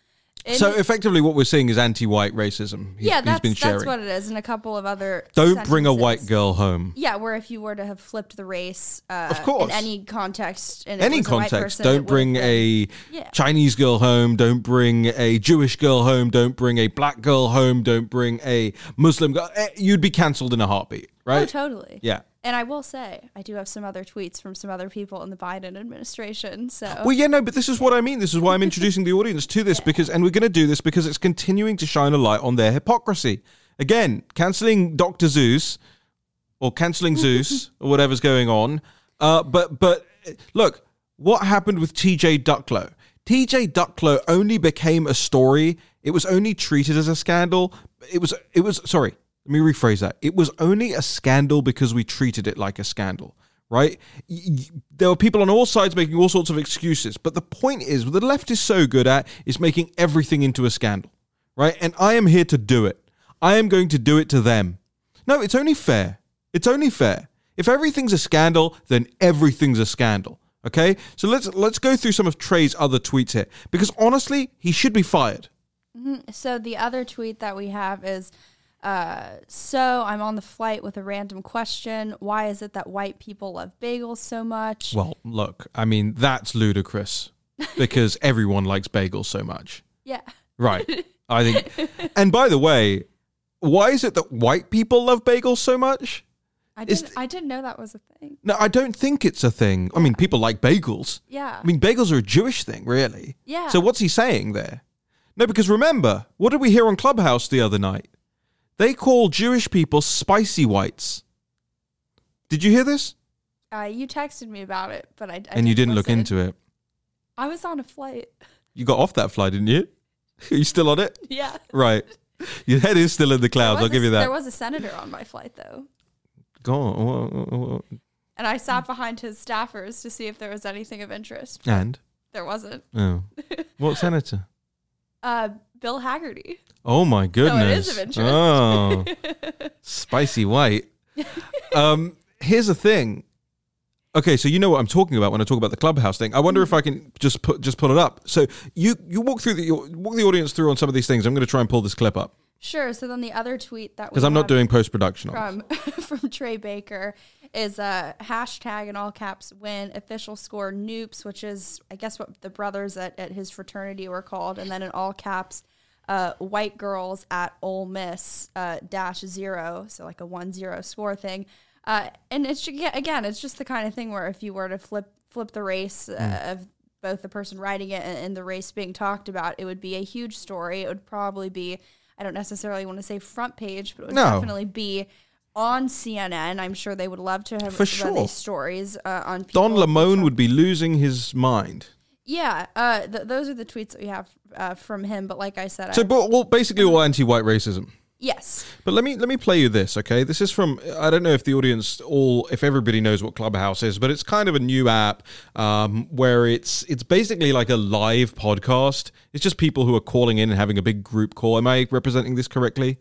So effectively, what we're seeing is anti-white racism. He- yeah, he's that's that's what it is, and a couple of other. Don't bring a white girl home. Yeah, where if you were to have flipped the race, uh, Of course. in any context, it Any was a white context. person, Don't bring a Yeah. Chinese girl home. Don't bring a Jewish girl home. Don't bring a black girl home. Don't bring a Muslim girl. Eh, You'd be cancelled in a heartbeat, right? Oh, totally. Yeah. And I will say, I do have some other tweets from some other people in the Biden administration. So Well, yeah, no, but this is what I mean. This is why I'm introducing the audience to this because, and we're going to do this because it's continuing to shine a light on their hypocrisy. Again, canceling Dr. Zeus or canceling Zeus or whatever's going on. Uh, but, but look, what happened with TJ Ducklo? TJ Ducklo only became a story. It was only treated as a scandal. It was, it was, sorry, let me rephrase that. It was only a scandal because we treated it like a scandal, right? There were people on all sides making all sorts of excuses. But the point is, what the left is so good at is making everything into a scandal, right? And I am here to do it. I am going to do it to them. No, it's only fair. It's only fair. If everything's a scandal, then everything's a scandal. Okay? So let's let's go through some of Trey's other tweets here. Because honestly, he should be fired. Mm-hmm. So the other tweet that we have is uh, so I'm on the flight with a random question. Why is it that white people love bagels so much? Well, look, I mean, that's ludicrous because everyone likes bagels so much. yeah. Right. I think. And by the way, why is it that white people love bagels so much? I didn't I didn't know that was a thing. No, I don't think it's a thing. I mean, people like bagels. Yeah. I mean, bagels are a Jewish thing, really. Yeah. So what's he saying there? No, because remember, what did we hear on Clubhouse the other night? They call Jewish people spicy whites. Did you hear this? uh, you texted me about it, but I, I and you didn't look into it. I was on a flight. You got off that flight, didn't you? Are you still on it? Yeah. Right. Your head is still in the clouds. I'll a- give you that. There was a senator on my flight though. Go on. And I sat behind his staffers to see if there was anything of interest. And? There wasn't. Oh. What senator? Uh, Bill Hagerty. Oh my goodness. is of interest. Oh. Spicy white. um, here's the thing. Okay, so you know what I'm talking about when I talk about the clubhouse thing. I wonder if I can just put just pull it up. So you you walk through the you walk the audience through on some of these things. I'm going to try and pull this clip up Sure. So then the other tweet that was. because I'm not doing post production from from Trey Baker is a hashtag in all caps win official score noops, which is I guess what the brothers at, at his fraternity were called, and then in all caps, uh, white girls at Ole Miss uh, dash zero, so like a one zero score thing. Uh, and it's again, it's just the kind of thing where if you were to flip flip the race uh, of both the person writing it and, and the race being talked about, it would be a huge story. It would probably be I don't necessarily want to say front page, but it would No. definitely be on CNN. I'm sure they would love to have For sure. these stories uh, on. Don Lemon would be losing his mind. Yeah, uh, th- those are the tweets that we have uh, from him. But like I said, So, I, but well, basically all anti-white racism. Yes, But let me let me play you this, okay? This is from I don't know if the audience all if everybody knows what Clubhouse is, but it's kind of a new app um, where it's it's basically like a live podcast. It's just people who are calling in and having a big group call. Am I representing this correctly?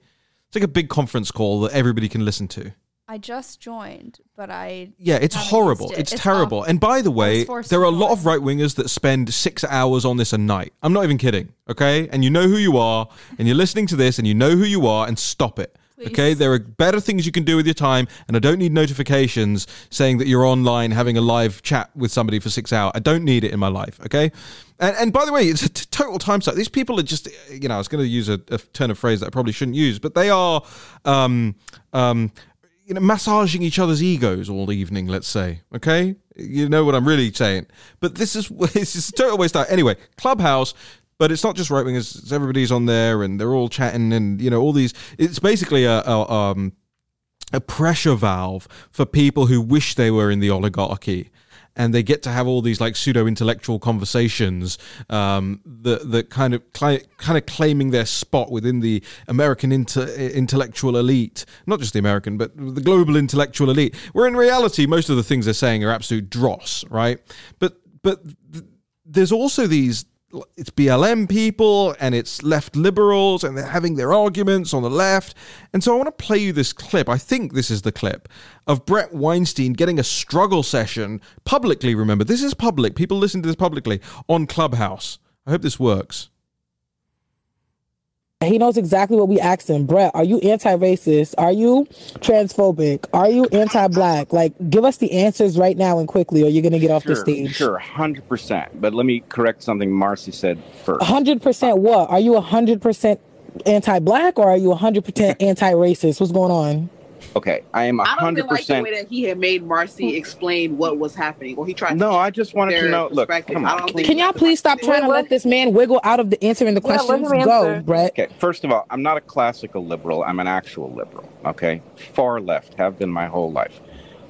It's like a big conference call that everybody can listen to. I just joined, but I Yeah, it's horrible. it. It's, terrible. And by the way, there are a lot of right wingers that spend six hours on this a night. I'm not even kidding. Okay, and you know who you are, and you're listening to this, and you know who you are, and stop it. Okay, there are better things you can do with your time, and I don't need notifications saying that you're online having a live chat with somebody for six hours. I don't need it in my life. Okay, and and by the way, it's a t- total time suck. These people are just, you know, I was going to use a, a turn of phrase that I probably shouldn't use, but they are, um, um, you know, massaging each other's egos all evening. Let's say, okay, you know what I'm really saying. But this is it's just a total waste of time. Anyway, Clubhouse. But it's not just right wingers; everybody's on there, and they're all chatting, and you know all these. It's basically a, a um, a pressure valve for people who wish they were in the oligarchy and they get to have all these like pseudo intellectual conversations um, that that kind of kind of claiming their spot within the American inter- intellectual elite, not just the American, but the global intellectual elite. Where in reality, most of the things they're saying are absolute dross, right? But but th- there's also these it's BLM people and it's left liberals and they're having their arguments on the left. And so I want to play you this clip. I think this is the clip of Bret Weinstein getting a struggle session publicly. Remember, this is public. People listen to this publicly on Clubhouse. I hope this works. He knows exactly what we asked him. Bret, are you anti-racist? Are you transphobic? Are you anti-black? Like, give us the answers right now and quickly, or you're gonna get off the stage. sure, hundred percent. But let me correct something Marcy said first. hundred percent. What? Are you hundred percent anti-black, or are you hundred percent anti-racist? What's going on? Okay, I am I don't hundred even like the percent. way that he had made Marcy explain what was happening, or he tried. No, I just wanted to know. Look, perspective. come I on. don't Can y'all please stop trying to let this man wiggle out of the answering the Yeah, let questions? him Go, answer. Bret. Okay, first of all, I'm not a classical liberal. I'm an actual liberal. Okay, far left, have been my whole life.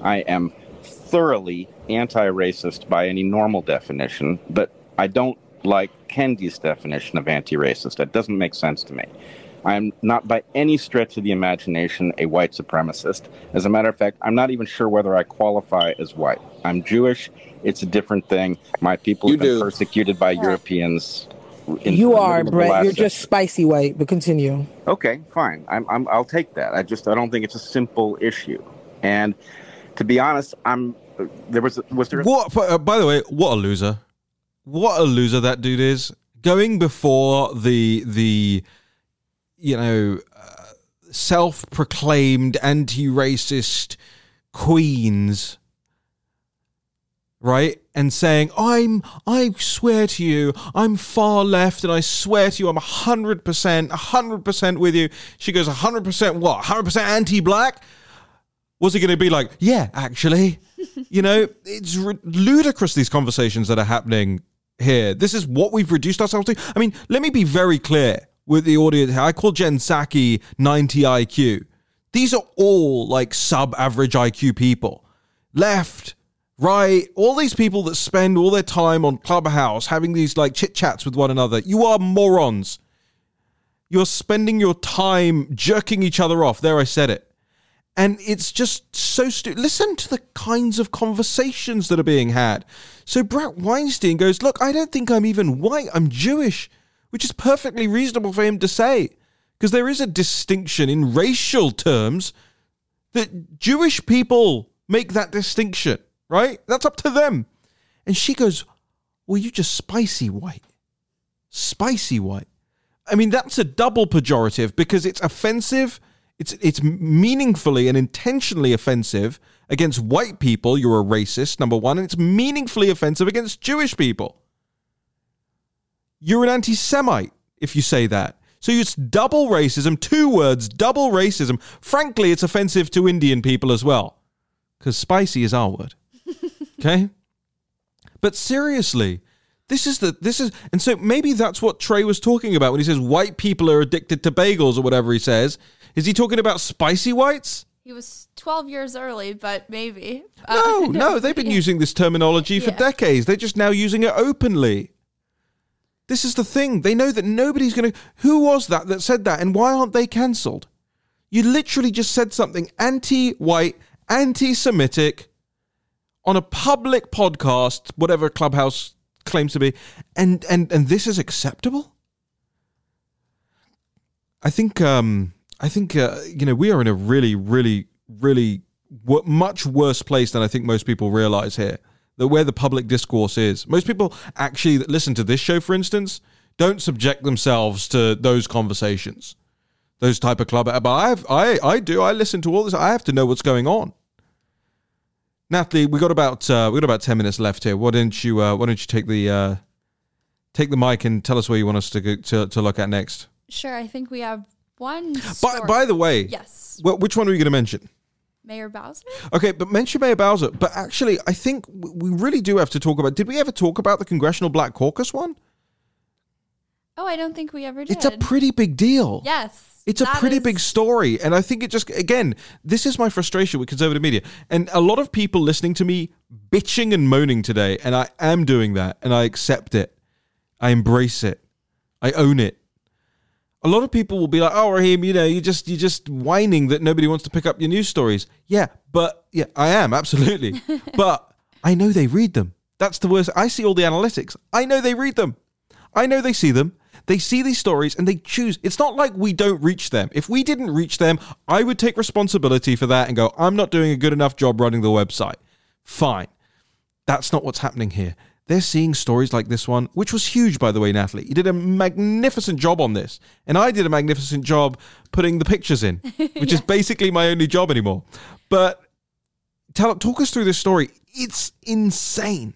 I am thoroughly anti-racist by any normal definition, but I don't like Kendi's definition of anti-racist. That doesn't make sense to me. I'm not by any stretch of the imagination a white supremacist. As a matter of fact, I'm not even sure whether I qualify as white. I'm Jewish. It's a different thing. My people You have been do. persecuted by Europeans. in You the are, middle of the Bret. You're just spicy white. But continue. Okay, fine. I'm, I'm I'll take that. I just I don't think it's a simple issue. And to be honest, I'm there was was there What? uh, By the way, what a loser! What a loser that dude is. Going before the the, you know, uh, self-proclaimed anti-racist queens, right? And saying, "I'm, I swear to you, I'm far left, and I swear to you, I'm hundred percent, hundred percent with you." She goes, hundred percent what? Hundred percent anti-black." Was he going to be like, yeah, actually? you know, it's r- ludicrous, these conversations that are happening here. This is what we've reduced ourselves to. I mean, let me be very clear with the audience. here. I call Jen Psaki 90 IQ. These are all like sub average IQ people. Left, right, all these people that spend all their time on Clubhouse having these like chit chats with one another. You are morons. You're spending your time jerking each other off. There, I said it. And it's just so stupid. Listen to the kinds of conversations that are being had. So Bret Weinstein goes, Look, I don't think I'm even white. I'm Jewish, which is perfectly reasonable for him to say. Because there is a distinction in racial terms that Jewish people make that distinction, right? That's up to them. And she goes, Well, you just spicy white. Spicy white. I mean, that's a double pejorative because it's offensive. It's it's meaningfully and intentionally offensive against white people. You're a racist, number one, and it's meaningfully offensive against Jewish people. You're an anti-Semite if you say that. So it's double racism, two words, double racism. Frankly, it's offensive to Indian people as well, because spicy is our word. Okay, but seriously, this is the this is and so maybe that's what Trey was talking about when he says white people are addicted to bagels or whatever he says. Is he talking about spicy whites? He was 12 years early, but maybe. No, Uh, no, they've been using this terminology for Yeah. decades. They're just now using it openly. This is the thing. They know that nobody's going to. Who was that that said that, and why aren't they cancelled? You literally just said something anti white, anti Semitic on a public podcast, whatever Clubhouse claims to be, and, and, and this is acceptable? I think um, I think uh, you know we are in a really, really, really w- much worse place than I think most people realize here. That where the public discourse is, most people actually that listen to this show, for instance, don't subject themselves to those conversations, those type of club. But I, have, I, I do. I listen to all this. I have to know what's going on. Natalie, we got about uh, we got about ten minutes left here. Why don't you uh, Why don't you take the uh, take the mic and tell us where you want us to go, to, to look at next? Sure, I think we have one. By, Story. by the way, yes, wh- which one are you going to mention? Mayor Bowser. Okay, but mention Mayor Bowser. But actually, I think we really do have to talk about. Did we ever talk about the Congressional Black Caucus one? Oh, I don't think we ever did. It's a pretty big deal. yes. It's a pretty is- big story. And I think it just, again, this is my frustration with conservative media. And a lot of people listening to me bitching and moaning today, and I am doing that, and I accept it. I embrace it. I own it. A lot of people will be like, "Oh, Raheem, you know, you just you're just whining that nobody wants to pick up your news stories." Yeah, but yeah, I am absolutely. but I know they read them. That's the worst. I see all the analytics. I know they read them. I know they see them. They see these stories and they choose. It's not like we don't reach them. If we didn't reach them, I would take responsibility for that and go, I'm not doing a good enough job running the website. Fine. That's not what's happening here. They're seeing stories like this one, which was huge, by the way, Natalie. You did a magnificent job on this. And I did a magnificent job putting the pictures in, which is basically my only job anymore. But tell, talk us through this story. It's insane.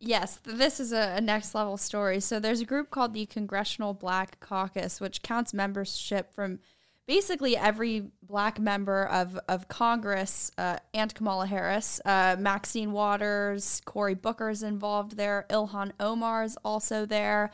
Yes, this is a, a next level story. So there's a group called the Congressional Black Caucus, which counts membership from basically every black member of, of Congress uh, Kamala Harris. Uh, Maxine Waters, Cory Booker's involved there, Ilhan Omar's also there.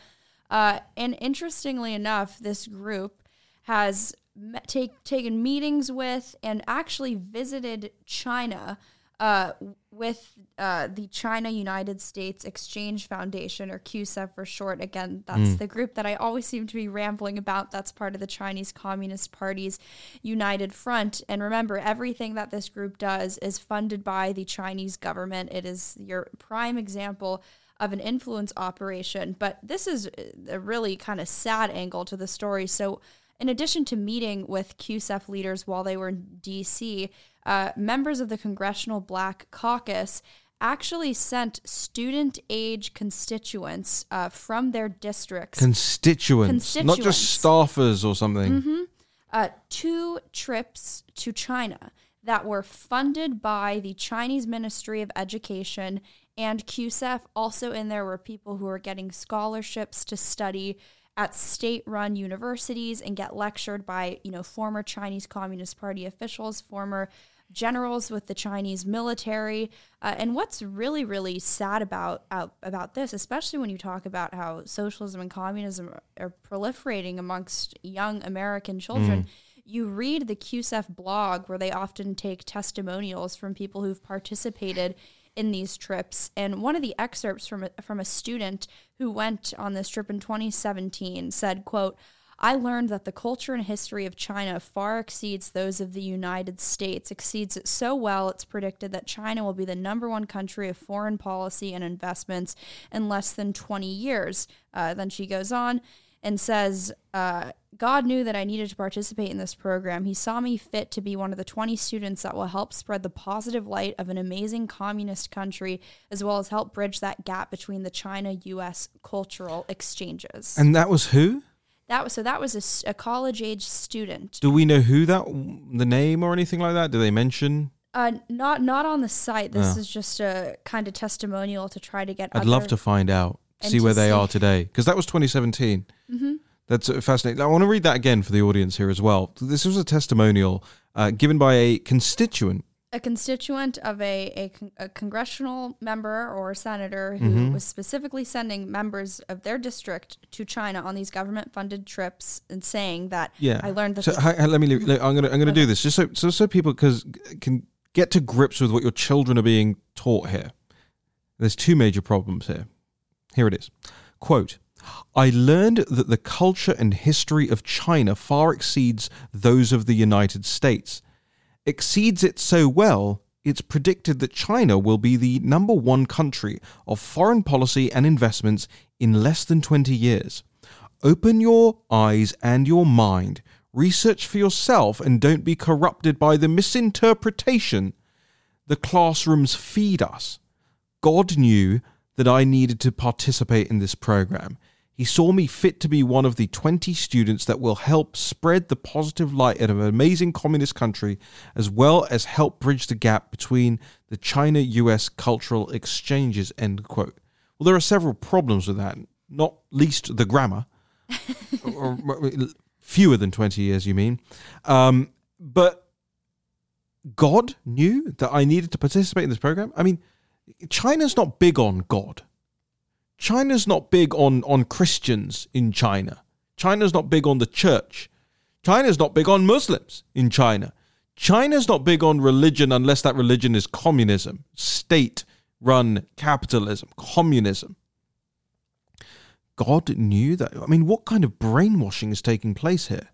Uh, and interestingly enough, this group has met, take, taken meetings with and actually visited China uh, with uh, the China United States Exchange Foundation, or CUSEF for short. Again, that's the group that I always seem to be rambling about. That's part of the Chinese Communist Party's United Front. And remember, everything that this group does is funded by the Chinese government. It is your prime example of an influence operation. But this is a really kind of sad angle to the story. So, in addition to meeting with CUSEF leaders while they were in DC, uh, members of the Congressional Black Caucus actually sent student age constituents uh, from their districts Constituents, constituents. not just staffers or something. uh, two trips to China that were funded by the Chinese Ministry of Education and CUSEF. Also, in there were people who were getting scholarships to study at state-run universities and get lectured by you know former Chinese Communist Party officials, former generals with the Chinese military. Uh, and what's really, really sad about uh, about this, especially when you talk about how socialism and communism are, are proliferating amongst young American children, you read the CUSEF blog where they often take testimonials from people who've participated in these trips. And one of the excerpts from a, from a student who went on this trip in 2017 said, "quote." I learned that the culture and history of China far exceeds those of the United States, exceeds it so well it's predicted that China will be the number one country of foreign policy and investments in less than 20 years. Uh, then she goes on. And says, uh, God knew that I needed to participate in this program. He saw me fit to be one of the 20 students that will help spread the positive light of an amazing communist country, as well as help bridge that gap between the China US cultural exchanges. And that was who? that was so that was a college age student. Do we know who that, the name or anything like that? Do they mention? Uh, not not on the site. This Oh. is just a kind of testimonial to try to get. I'd other, love to find out, and see where they see- are today, because that was 2017. Mm-hmm. That's uh, fascinating. I want to read that again for the audience here as well. This was a testimonial uh, given by a constituent. a constituent of a, a, con- a congressional member or senator who Mm-hmm. was specifically sending members of their district to China on these government funded trips and saying that Yeah, I learned that So the- hi- hi, let me. leave- I'm gonna. I'm gonna do this just so so so people because can get to grips with what your children are being taught here. There's two major problems here. Here it is. Quote. I learned that the culture and history of China far exceeds those of the United States. Exceeds it so well, it's predicted that China will be the number one country of foreign policy and investments in less than 20 years. Open your eyes and your mind. Research for yourself and don't be corrupted by the misinterpretation the classrooms feed us. God knew that I needed to participate in this program. He saw me fit to be one of the 20 students that will help spread the positive light in an amazing communist country, as well as help bridge the gap between the China US cultural exchanges. End quote. Well, there are several problems with that, not least the grammar. or, or- fewer than 20 years, you mean. Um, but God knew that I needed to participate in this program. I mean, China's not big on God. China's not big on, on Christians in China. China's not big on the church. China's not big on Muslims in China. China's not big on religion unless that religion is communism, state run capitalism, communism. God knew that. I mean, what kind of brainwashing is taking place here?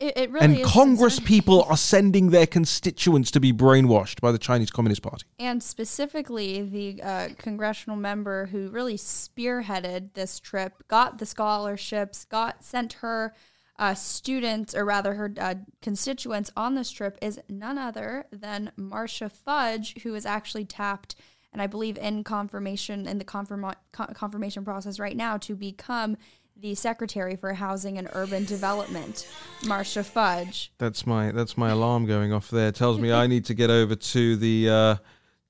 It, it really and Congress people are sending their constituents to be brainwashed by the Chinese Communist Party. and specifically the uh, congressional member who really spearheaded this trip, got the scholarships, got sent her uh, students, or rather her uh, constituents on this trip, is none other than Marcia Fudge, who is actually tapped, and I believe in confirmation in the confirma- confirmation process right now to become the Secretary for Housing and Urban Development, Marcia Fudge. That's my that's my alarm going off there. It tells me I need to get over to the uh,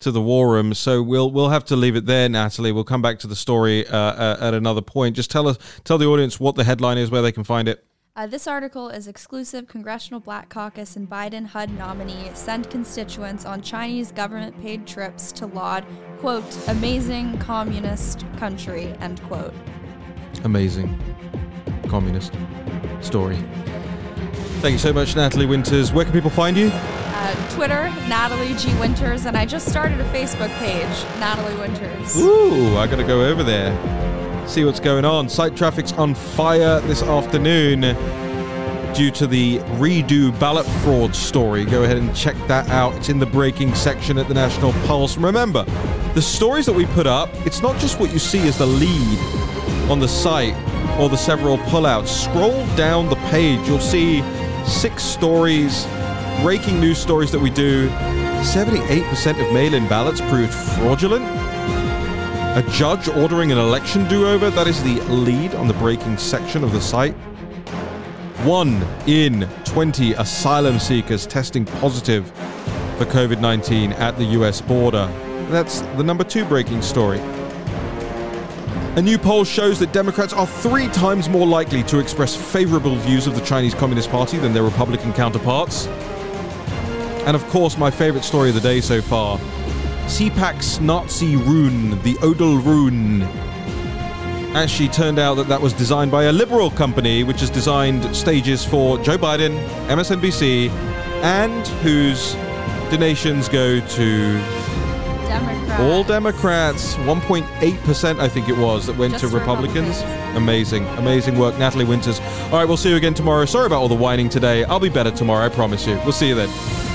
to the war room. So we'll we'll have to leave it there, Natalie. We'll come back to the story uh, uh, at another point. Just tell us tell the audience what the headline is, where they can find it. Uh, this article is exclusive Congressional Black Caucus and Biden HUD nominee send constituents on Chinese government paid trips to laud, quote, amazing communist country, end quote. Amazing communist story. Thank you so much, Natalie Winters. Where can people find you? Uh, Twitter, Natalie G. Winters, and I just started a Facebook page, Natalie Winters. Ooh, I gotta go over there. See what's going on. Site traffic's on fire this afternoon due to the redo ballot fraud story. Go ahead and check that out. It's in the breaking section at the National Pulse. Remember, the stories that we put up, it's not just what you see as the lead on the site or the several pullouts. Scroll down the page, you'll see six stories, breaking news stories that we do. 78% of mail in ballots proved fraudulent. A judge ordering an election do over. That is the lead on the breaking section of the site. One in 20 asylum seekers testing positive for COVID 19 at the US border. That's the number two breaking story. A new poll shows that Democrats are three times more likely to express favorable views of the Chinese Communist Party than their Republican counterparts. And of course, my favorite story of the day so far CPAC's Nazi rune, the Odal rune. Actually, turned out that that was designed by a liberal company, which has designed stages for Joe Biden, MSNBC, and whose donations go to Democrats. all Democrats. 1.8%, I think it was, that went Just to Republicans. Republicans. Amazing, amazing work, Natalie Winters. All right, we'll see you again tomorrow. Sorry about all the whining today. I'll be better tomorrow, I promise you. We'll see you then.